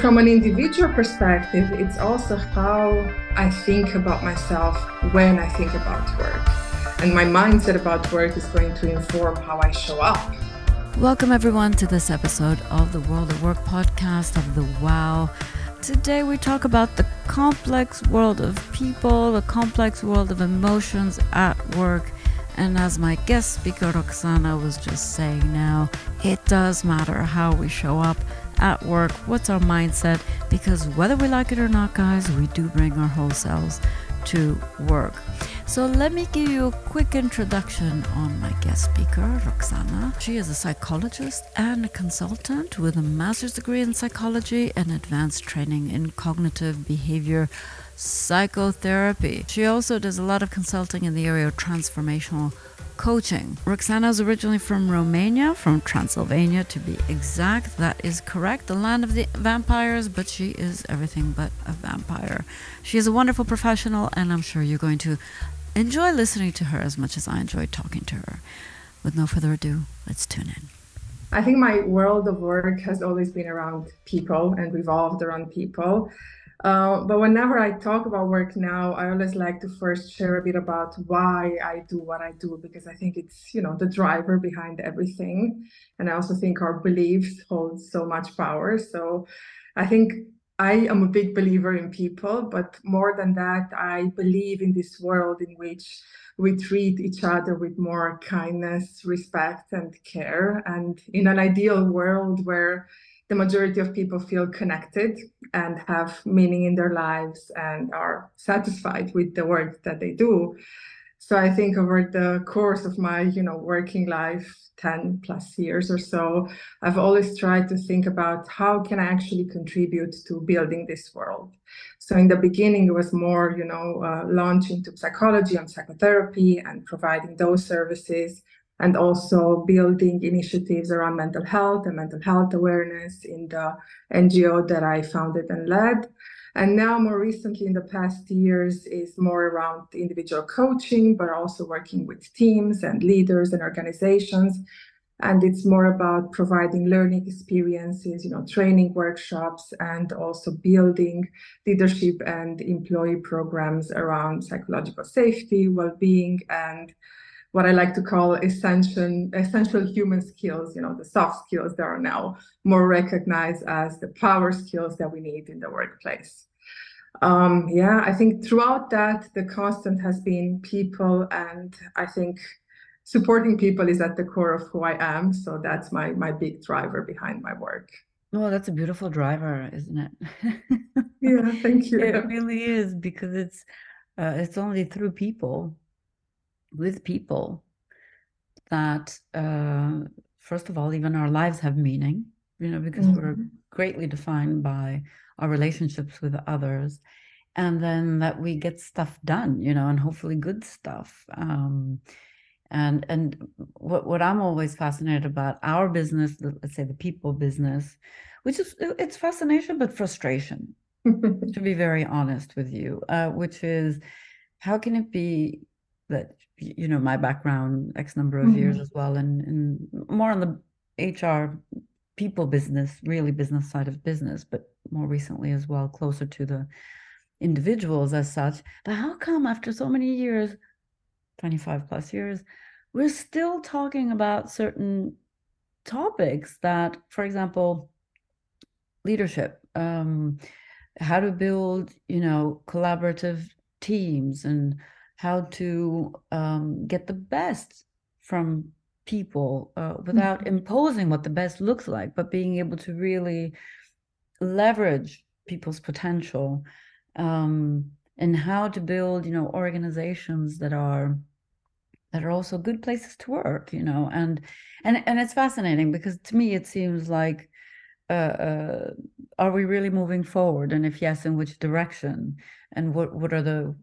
From an individual perspective, it's also how I think about myself when I think about work. And my mindset about work is going to inform how I show up. Welcome, everyone, to this episode of the World of Work podcast of the WOW. Today, we talk about the complex world of people, the complex world of emotions at work. And as my guest speaker Roxana was just saying now, it does matter how we show up at work, what's our mindset, because whether we like it or not, guys, we do bring our whole selves to work. So let me give you a quick introduction on my guest speaker, Roxana. She is a psychologist and a consultant with a master's degree in psychology and advanced training in cognitive behavior psychotherapy. She also does a lot of consulting in the area of transformational coaching. Roxana is originally from Romania, from Transylvania to be exact. That is correct, the land of the vampires, but she is everything but a vampire. She is a wonderful professional, and I'm sure you're going to enjoy listening to her as much as I enjoyed talking to her. With no further ado, let's tune in. I think my world of work has always been around people and revolved around people. Uh, but whenever I talk about work now, I always like to first share a bit about why I do what I do because I think it's you know the driver behind everything, and I also think our beliefs hold so much power. So I think I am a big believer in people, but more than that, I believe in this world in which we treat each other with more kindness, respect, and care. And in an ideal world where the majority of people feel connected and have meaning in their lives and are satisfied with the work that they do. So i think over the course of my you know working life 10 plus years or so i've always tried to think about how can i actually contribute to building this world. So in the beginning it was more you know uh, launch into psychology and psychotherapy and providing those services and also building initiatives around mental health and mental health awareness in the NGO that I founded and led. And now, more recently, in the past years, is more around individual coaching, but also working with teams and leaders and organizations. And it's more about providing learning experiences, you know, training workshops, and also building leadership and employee programs around psychological safety, well-being, and what I like to call essential essential human skills, you know, the soft skills that are now more recognized as the power skills that we need in the workplace. Um, yeah, I think throughout that the constant has been people, and I think supporting people is at the core of who I am. So that's my my big driver behind my work. Well, that's a beautiful driver, isn't it? yeah, thank you. It really is because it's uh, it's only through people with people that uh, first of all even our lives have meaning you know because mm-hmm. we're greatly defined by our relationships with others and then that we get stuff done you know and hopefully good stuff um, and and what, what i'm always fascinated about our business let's say the people business which is it's fascination but frustration to be very honest with you uh, which is how can it be that you know my background x number of mm-hmm. years as well and, and more on the hr people business really business side of business but more recently as well closer to the individuals as such but how come after so many years 25 plus years we're still talking about certain topics that for example leadership um, how to build you know collaborative teams and how to um, get the best from people uh, without mm-hmm. imposing what the best looks like, but being able to really leverage people's potential um, and how to build, you know, organizations that are that are also good places to work, you know, and and and it's fascinating because to me it seems like uh, uh, are we really moving forward and if yes in which direction and what what are the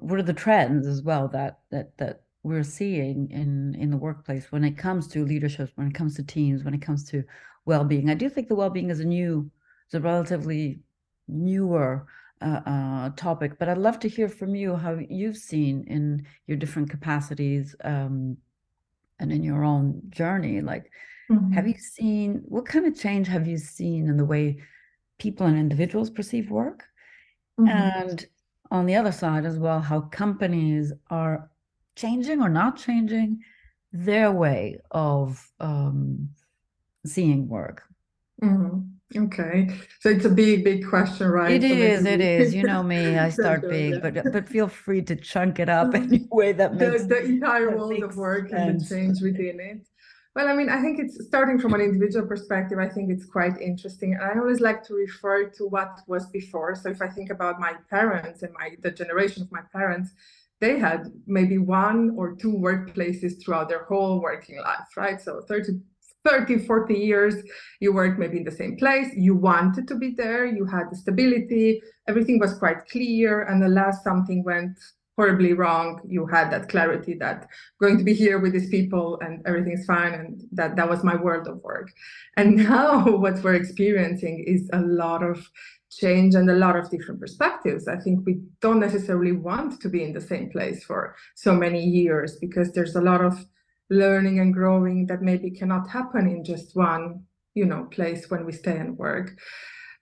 what are the trends as well that that that we're seeing in in the workplace when it comes to leadership when it comes to teams when it comes to well-being i do think the well-being is a new it's a relatively newer uh, uh, topic but i'd love to hear from you how you've seen in your different capacities um, and in your own journey like mm-hmm. have you seen what kind of change have you seen in the way people and individuals perceive work, mm-hmm. and on the other side as well, how companies are changing or not changing their way of um, seeing work. Mm-hmm. Okay, so it's a big, big question, right? It is. It is. You know me. I start big, but but feel free to chunk it up any way that makes the, the entire world of work sense. and the change within it. Well, I mean, I think it's starting from an individual perspective. I think it's quite interesting. I always like to refer to what was before. So if I think about my parents and my the generation of my parents, they had maybe one or two workplaces throughout their whole working life, right? So 30, 30, 40 years, you worked maybe in the same place, you wanted to be there, you had the stability, everything was quite clear. And unless something went horribly wrong. You had that clarity that going to be here with these people and everything's fine and that that was my world of work. And now what we're experiencing is a lot of change and a lot of different perspectives. I think we don't necessarily want to be in the same place for so many years because there's a lot of learning and growing that maybe cannot happen in just one you know place when we stay and work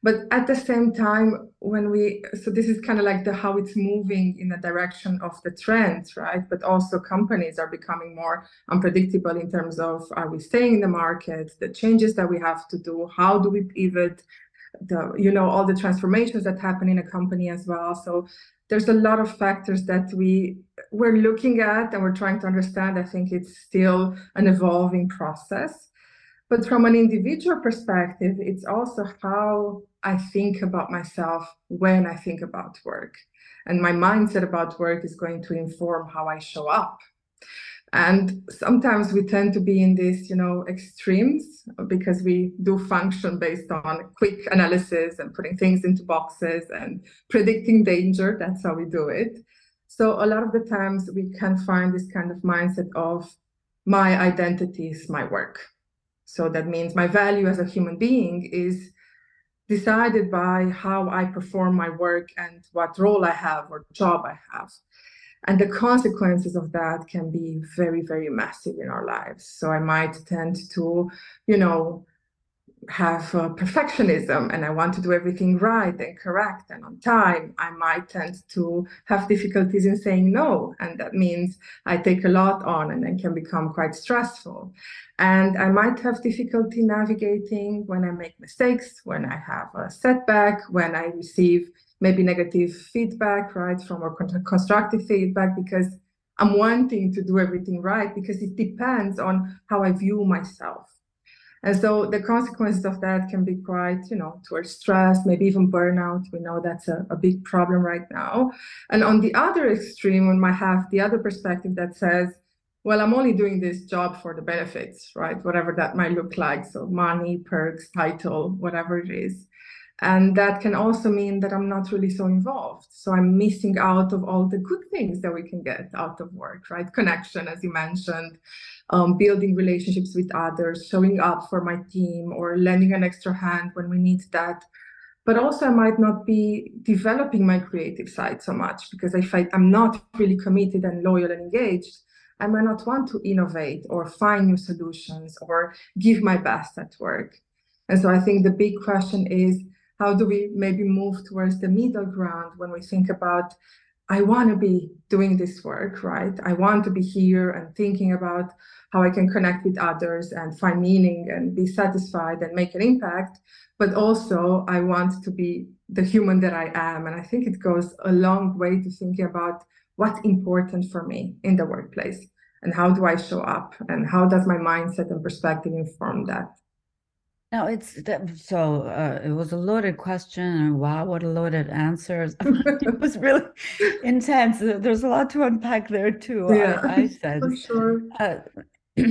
but at the same time when we so this is kind of like the how it's moving in the direction of the trends right? But also companies are becoming more unpredictable in terms of are we staying in the market? The changes that we have to do how do we pivot? The you know all the transformations that happen in a company as well. So there's a lot of factors that we we're looking at and we're trying to understand. I think it's still an evolving process but from an individual perspective, it's also how I think about myself when I think about work. And my mindset about work is going to inform how I show up. And sometimes we tend to be in these, you know, extremes because we do function based on quick analysis and putting things into boxes and predicting danger. That's how we do it. So a lot of the times we can find this kind of mindset of my identity is my work so that means my value as a human being is decided by how I perform my work and what role I have or job I have. And the consequences of that can be very, very massive in our lives. So I might tend to, you know, have uh, perfectionism and I want to do everything right and correct and on time, I might tend to have difficulties in saying no. And that means I take a lot on and then can become quite stressful. And I might have difficulty navigating when I make mistakes, when I have a setback, when I receive maybe negative feedback, right, from or constructive feedback, because I'm wanting to do everything right because it depends on how I view myself and so the consequences of that can be quite, you know, towards stress, maybe even burnout. We know that's a, a big problem right now. And on the other extreme, one might have the other perspective that says, well, I'm only doing this job for the benefits, right? Whatever that might look like. So money, perks, title, whatever it is. And that can also mean that I'm not really so involved. So I'm missing out of all the good things that we can get out of work, right? Connection, as you mentioned, um, building relationships with others, showing up for my team, or lending an extra hand when we need that. But also, I might not be developing my creative side so much because if I, I'm not really committed and loyal and engaged, I might not want to innovate or find new solutions or give my best at work. And so I think the big question is how do we maybe move towards the middle ground when we think about I want to be doing this work, right? I want to be here and thinking about how I can connect with others and find meaning and be satisfied and make an impact. But also, I want to be the human that I am. And I think it goes a long way to thinking about what's important for me in the workplace and how do I show up and how does my mindset and perspective inform that. No, it's so uh, it was a loaded question, and wow, what a loaded answers! it was really intense. There's a lot to unpack there too. Yeah, I, I said for sure. Uh,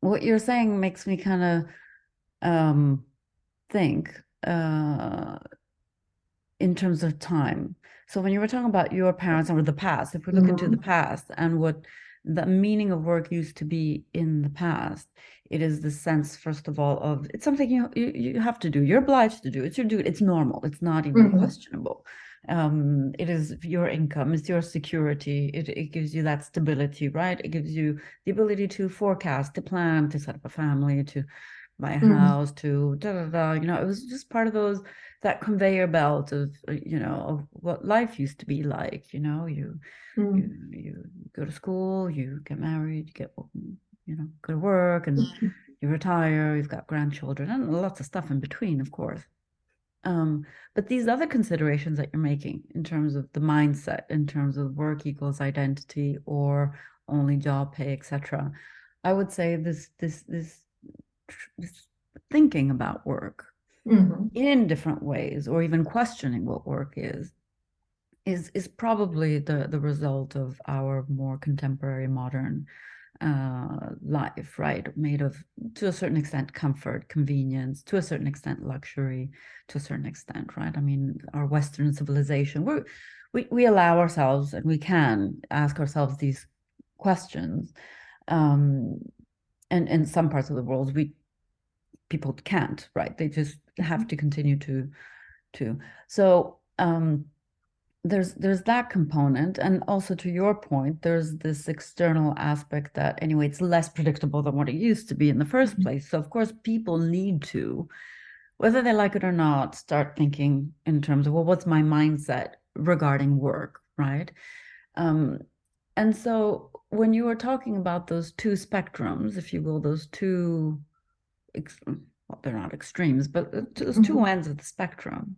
what you're saying makes me kind of um, think uh, in terms of time. So when you were talking about your parents or the past, if we look mm-hmm. into the past and what the meaning of work used to be in the past it is the sense first of all of it's something you you, you have to do you're obliged to do it's your duty it's normal it's not even mm-hmm. questionable um, it is your income it's your security it, it gives you that stability right it gives you the ability to forecast to plan to set up a family to a mm. house to da da da. You know, it was just part of those that conveyor belt of uh, you know of what life used to be like. You know, you mm. you you go to school, you get married, you get you know go to work, and mm-hmm. you retire. You've got grandchildren and lots of stuff in between, of course. Um, but these other considerations that you're making in terms of the mindset, in terms of work equals identity or only job pay, etc. I would say this this, this thinking about work mm-hmm. in different ways, or even questioning what work is, is is probably the the result of our more contemporary modern uh, life, right? Made of, to a certain extent, comfort, convenience, to a certain extent, luxury, to a certain extent, right? I mean, our Western civilization, we we we allow ourselves, and we can ask ourselves these questions. Um, and in some parts of the world, we people can't, right? They just have mm-hmm. to continue to to. So um, there's there's that component and also to your point there's this external aspect that anyway it's less predictable than what it used to be in the 1st mm-hmm. place so of course people need to whether they like it or not start thinking in terms of well what's my mindset regarding work right um, and so when you were talking about those two spectrums if you will those two well, they're not extremes but uh, those two mm-hmm. ends of the spectrum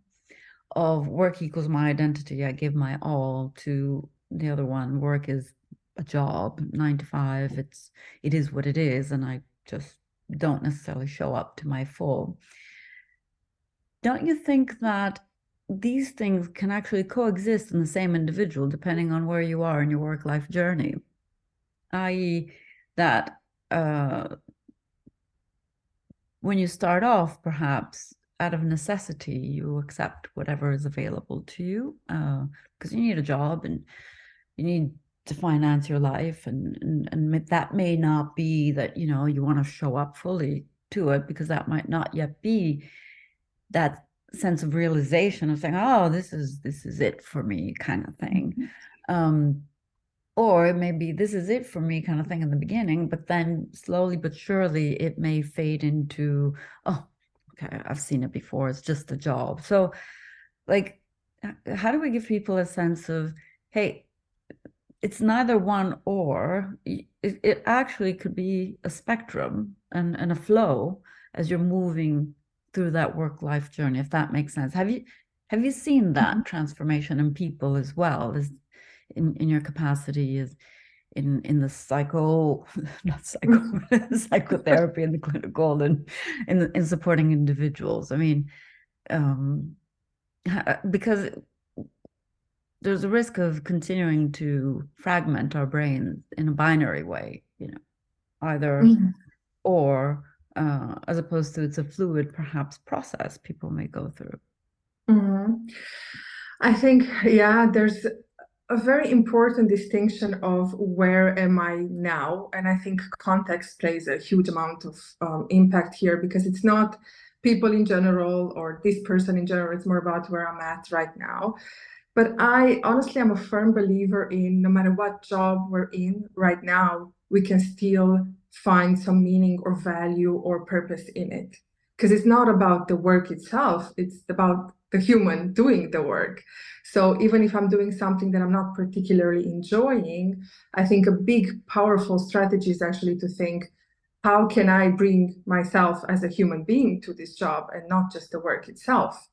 of work equals my identity. I give my all to the other one. Work is a job, nine to five. It's it is what it is, and I just don't necessarily show up to my full. Don't you think that these things can actually coexist in the same individual depending on where you are in your work life journey? I.e., that uh, when you start off, perhaps out of necessity you accept whatever is available to you because uh, you need a job and you need to finance your life and, and and that may not be that you know you want to show up fully to it because that might not yet be that sense of realization of saying oh this is this is it for me kind of thing mm-hmm. um or maybe this is it for me kind of thing in the beginning but then slowly but surely it may fade into oh okay, I've seen it before. It's just a job. So, like, how do we give people a sense of, hey, it's neither one or. It, it actually could be a spectrum and, and a flow as you're moving through that work life journey, if that makes sense. Have you have you seen that mm-hmm. transformation in people as well as in, in your capacity as in in the psycho not psycho psychotherapy and the clinical and in in supporting individuals i mean um because there's a risk of continuing to fragment our brains in a binary way you know either mm-hmm. or uh, as opposed to it's a fluid perhaps process people may go through mm-hmm. i think yeah there's a very important distinction of where am I now? And I think context plays a huge amount of um, impact here because it's not people in general or this person in general, it's more about where I'm at right now. But I honestly am a firm believer in no matter what job we're in right now, we can still find some meaning or value or purpose in it. Because it's not about the work itself, it's about the human doing the work. So even if I'm doing something that I'm not particularly enjoying, I think a big, powerful strategy is actually to think, how can I bring myself as a human being to this job and not just the work itself?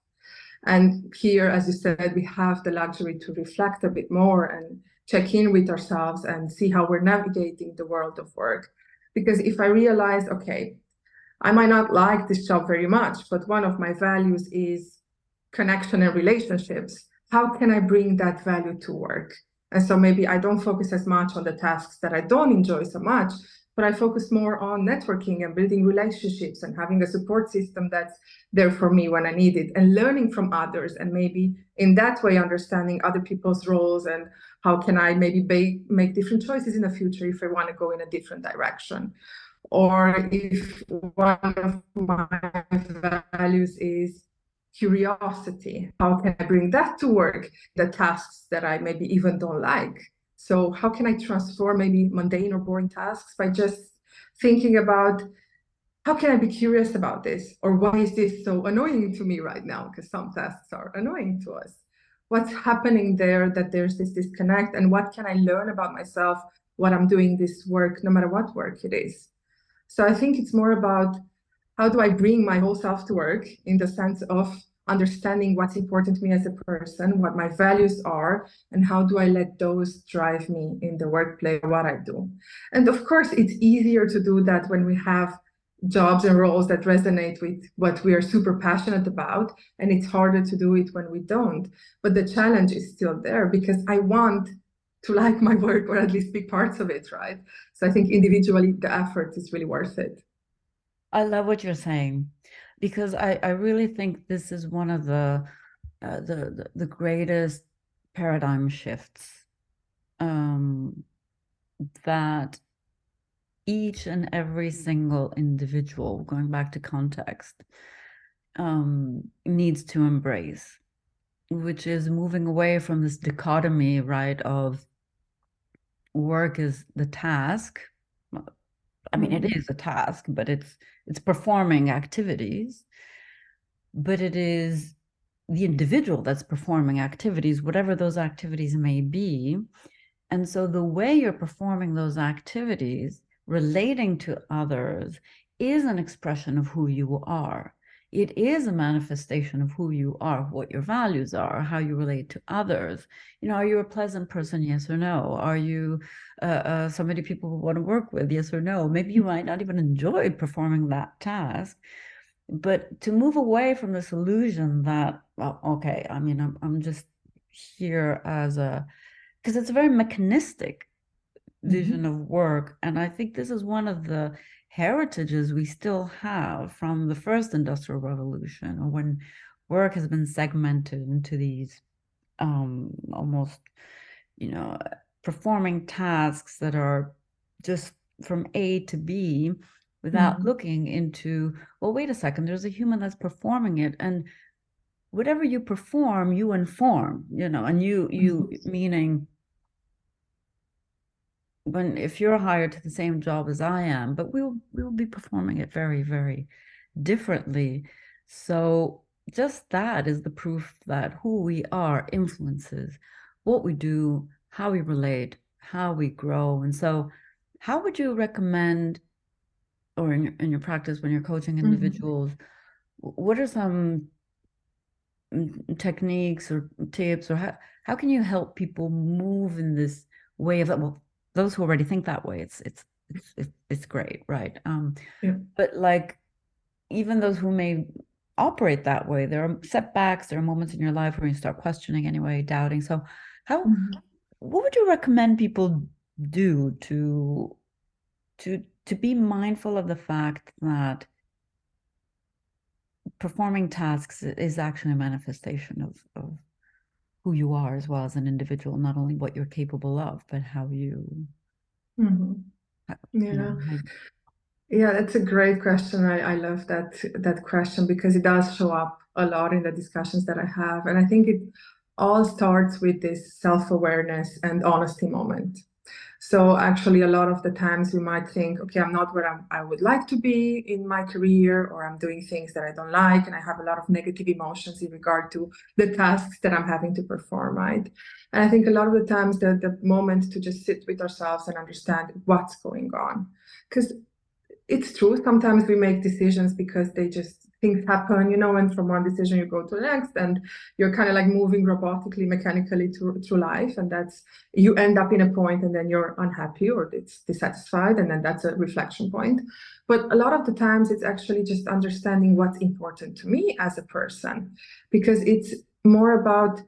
And here, as you said, we have the luxury to reflect a bit more and check in with ourselves and see how we're navigating the world of work. Because if I realize, okay, I might not like this job very much, but one of my values is connection and relationships, how can I bring that value to work? And so maybe I don't focus as much on the tasks that I don't enjoy so much, but I focus more on networking and building relationships and having a support system that's there for me when I need it and learning from others and maybe in that way understanding other people's roles and how can I maybe make different choices in the future if I want to go in a different direction. Or if one of my values is curiosity. How can I bring that to work? The tasks that I maybe even don't like. So, how can I transform maybe mundane or boring tasks by just thinking about how can I be curious about this? Or why is this so annoying to me right now? Because some tasks are annoying to us. What's happening there that there's this disconnect? And what can I learn about myself when I'm doing this work, no matter what work it is? So I think it's more about how do I bring my whole self to work in the sense of understanding what's important to me as a person, what my values are, and how do I let those drive me in the workplace, what I do. And of course, it's easier to do that when we have jobs and roles that resonate with what we are super passionate about and it's harder to do it when we don't. But the challenge is still there because i want to like my work or at least big parts of it right? So i think individually the effort is really worth it i love what you're saying because i i really think this is one of the uh, the, the greatest paradigm shifts um that each and every single individual, going back to context, um, needs to embrace, which is moving away from this dichotomy, right, of work is the task. I mean, it mm-hmm. a task, but it's it's performing activities, but it is the individual that's performing activities, whatever those activities may be. And so the way you're performing those activities relating to others is an expression of who you are. It is a manifestation of who you are, what your values are, how you relate to others. You know, are you a pleasant person? Yes or no? Are you uh, uh, somebody people want to work with? Yes or no? Maybe you might not even enjoy performing that task. But to move away from this illusion that, well, okay, I mean, I'm, I'm just here as a, because it's a very mechanistic vision mm-hmm. of work. And I think this is one of the heritages we still have from the first industrial revolution, or when work has been segmented into these um, almost, you know, performing tasks that are just from A to B without mm-hmm. looking into, well, wait a second, there's a human that's performing it. And whatever you perform, you inform, you know, and you, you mm-hmm. meaning when if you're hired to the same job as I am, but we'll we'll be performing it very very differently. So just that is the proof that who we are influences what we do, how we relate, how we grow. And so how would you recommend or in your, in your practice when you're coaching mm-hmm. individuals mm-hmm. what are some techniques or tips or how, how can you help people move in this way of well those who already think that way, it's it's it's it's, great, right? Um, yeah. But like even those who may operate that way, there are setbacks. There are moments in your life where you start questioning anyway, doubting. So, how mm-hmm. what would you recommend people do to to to be mindful of the fact that performing tasks is actually a manifestation of, of who you are as well as an individual, not only what you're capable of, but how you. Mm-hmm. yeah. You know, how... Yeah, that's a great question. I, I love that that question because it does show up a lot in the discussions that I have. And I think it all starts with this self-awareness and honesty moment. So actually, a lot of the times we might think, okay, I'm not where I'm, i would like to be in my career, or I'm doing things that I don't like, and I have a lot of negative emotions in regard to the tasks that I'm having to perform, right? And I think a lot of the times the, the moment to just sit with ourselves and understand what's going on. Because it's true, sometimes we make decisions because they just things happen, you know, and from one decision you go to the next, and you're kind of like moving robotically, mechanically through, through life. And that's, you end up in a point and then you're unhappy or it's dissatisfied, and then that's a reflection point. But a lot of the times it's actually just understanding what's important to me as a person, because it's more about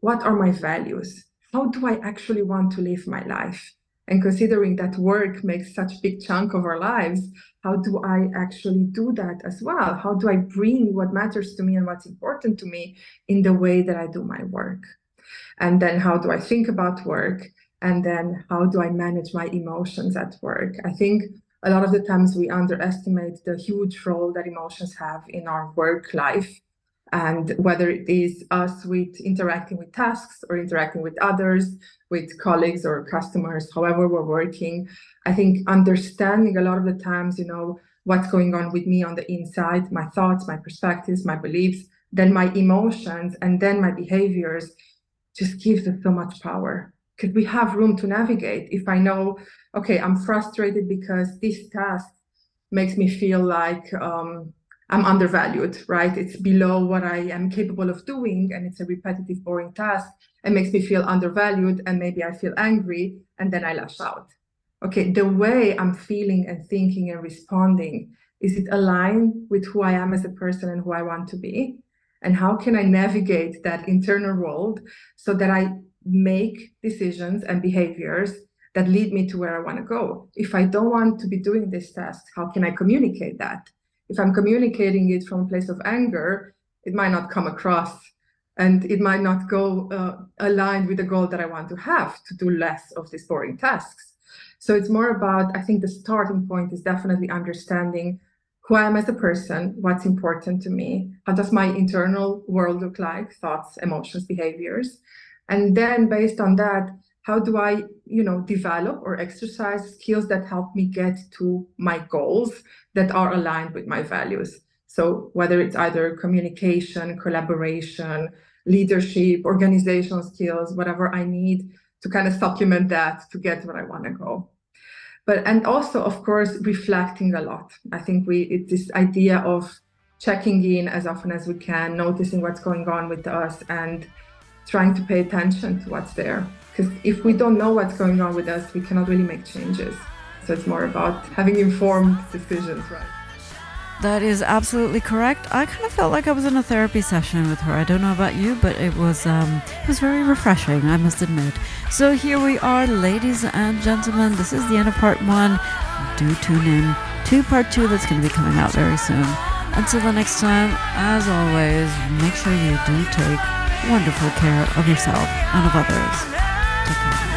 what are my values? How do I actually want to live my life? And considering that work makes such big chunk of our lives, how do I actually do that as well? How do I bring what matters to me and what's important to me in the way that I do my work? And then how do I think about work? And then how do I manage my emotions at work? I think a lot of the times we underestimate the huge role that emotions have in our work life and whether it is us with interacting with tasks or interacting with others with colleagues or customers however we're working i think understanding a lot of the times you know what's going on with me on the inside, my thoughts, my perspectives, my beliefs, then my emotions, and then my behaviors just gives us so much power because we have room to navigate. If I know, okay, I'm frustrated because this task makes me feel like um, I'm undervalued, right? It's below what I am capable of doing, and it's a repetitive, boring task. It makes me feel undervalued, and maybe I feel angry, and then I lash out. Okay, the way I'm feeling and thinking and responding is it aligned with who I am as a person and who I want to be? And how can I navigate that internal world so that I make decisions and behaviors that lead me to where I want to go. If I don't want to be doing this task, how can I communicate that? If I'm communicating it from a place of anger, it might not come across and it might not go uh, aligned with the goal that I want to have to do less of these boring tasks. So it's more about, I think the starting point is definitely understanding who I am as a person, what's important to me, how does my internal world look like, thoughts, emotions, behaviors. And then based on that, how do i you know develop or exercise skills that help me get to my goals that are aligned with my values? So whether it's either communication collaboration leadership organizational skills whatever i need to kind of supplement that to get where i want to go. But and also of course reflecting a lot. I think we it's this idea of checking in as often as we can noticing what's going on with us and trying to pay attention to what's there because if we don't know what's going on with us, we cannot really make changes. So it's more about having informed decisions, right? That is absolutely correct. I kind of felt like I was in a therapy session with her. I don't know about you, but it was um, it was very refreshing, I must admit. So here we are, ladies and gentlemen. This is the end of part one. Do tune in to part two that's going to be coming out very soon. Until the next time, as always, make sure you do take wonderful care of yourself and of others. Take.